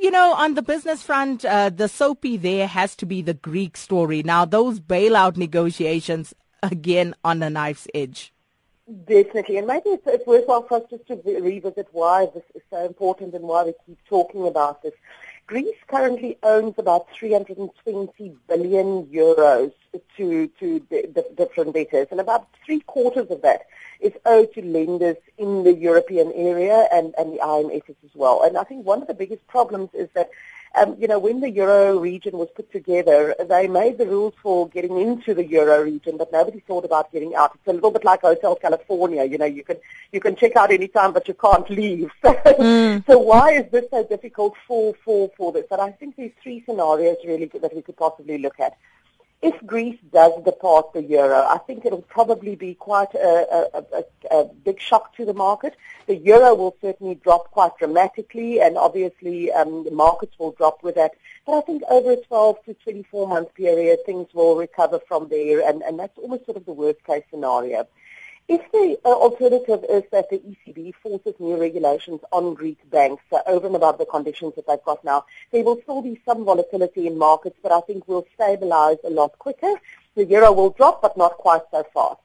you know, on the business front, uh, the soapy there has to be the Greek story. Now, those bailout negotiations, again, on a knife's edge. Definitely, and maybe it's, it's worthwhile for us just to revisit why this is so important and why we keep talking about this. Greece currently owns about 320 billion euros to to the, the different debtors, and about three quarters of that is owed to lenders in the European area and, and the IMF as well. And I think one of the biggest problems is that um, you know, when the Euro region was put together, they made the rules for getting into the Euro region, but nobody thought about getting out. It's a little bit like Hotel California. You know, you can you can check out anytime, but you can't leave. mm. So why is this so difficult for for for this? And I think there's three scenarios really that we could possibly look at if Greece does depart the euro, I think it'll probably be quite a, a, a, a, big shock to the market. The euro will certainly drop quite dramatically, and obviously um, the markets will drop with that. But I think over a 12 to 24 month period, things will recover from there, and, and that's almost sort of the worst case scenario. If the alternative is that the ECB forces new regulations on Greek banks uh, over and above the conditions that they've got now, there will still be some volatility in markets, but I think we'll stabilize a lot quicker. The euro will drop, but not quite so fast.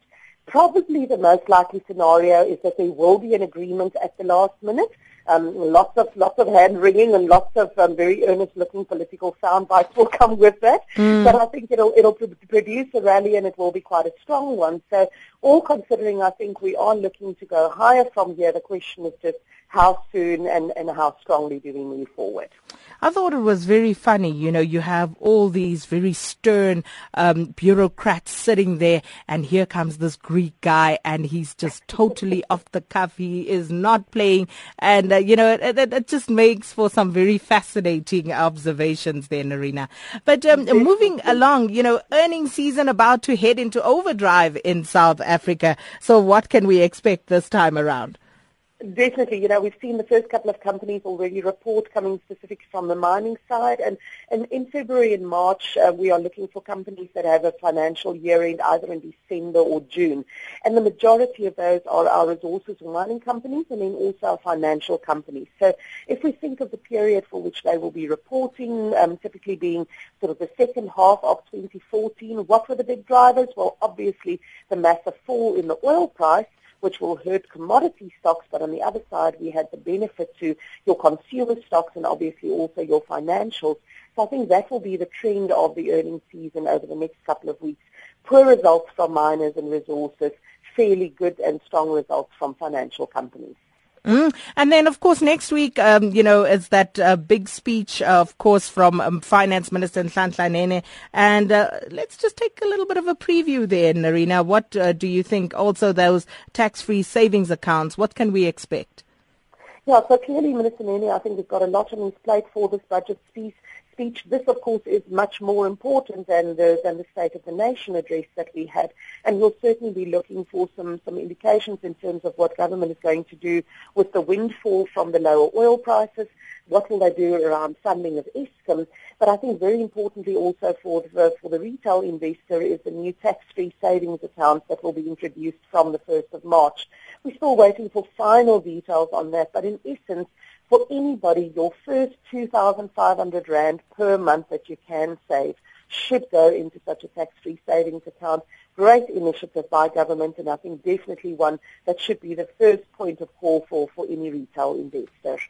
Probably the most likely scenario is that there will be an agreement at the last minute. Um, lots of lots of hand wringing and lots of um, very earnest looking political sound bites will come with that. Mm. But I think it'll it'll produce a rally and it will be quite a strong one. So all considering, I think we are looking to go higher from here. The question is just how soon and, and how strongly do we move forward. I thought it was very funny. You know, you have all these very stern um, bureaucrats sitting there, and here comes this Greek guy, and he's just totally off the cuff. He is not playing, and uh, you know, it, it, it, just makes for some very fascinating observations there, Nerina. But um, moving along, you know, earnings season about to head into overdrive in South Africa. So, what can we expect this time around? Definitely, you know, we've seen the first couple of companies already report coming specific from the mining side, and, and in February and March, uh, we are looking for companies that have a financial year end either in December or June, and the majority of those are our resources and mining companies, and then also our financial companies. So, if we think of the period for which they will be reporting, um, typically being sort of the second half of 2014, what were the big drivers? Well, obviously, the massive fall in the oil price which will hurt commodity stocks, but on the other side, we had the benefit to your consumer stocks and obviously also your financials. So I think that will be the trend of the earnings season over the next couple of weeks. Poor results from miners and resources, fairly good and strong results from financial companies. Mm. And then, of course, next week, um, you know, is that uh, big speech, uh, of course, from um, Finance Minister Nhlanhla Nene. And uh, let's just take a little bit of a preview there, Nerina. What uh, do you think? Also, those tax-free savings accounts, what can we expect? Yeah, so clearly, Minister Nene, I think, has got a lot on his plate for this budget speech speech. This, of course, is much more important than the, than the State of the Nation address that we had. And we'll certainly be looking for some, some indications in terms of what government is going to do with the windfall from the lower oil prices. What will they do around funding of Eskom? But I think very importantly also for the, for the retail investor is the new tax-free savings accounts that will be introduced from the 1st of March. We're still waiting for final details on that, but in essence, for anybody, your first 2,500 Rand per month that you can save should go into such a tax-free savings account. Great initiative by government and I think definitely one that should be the first point of call for, for any retail investor.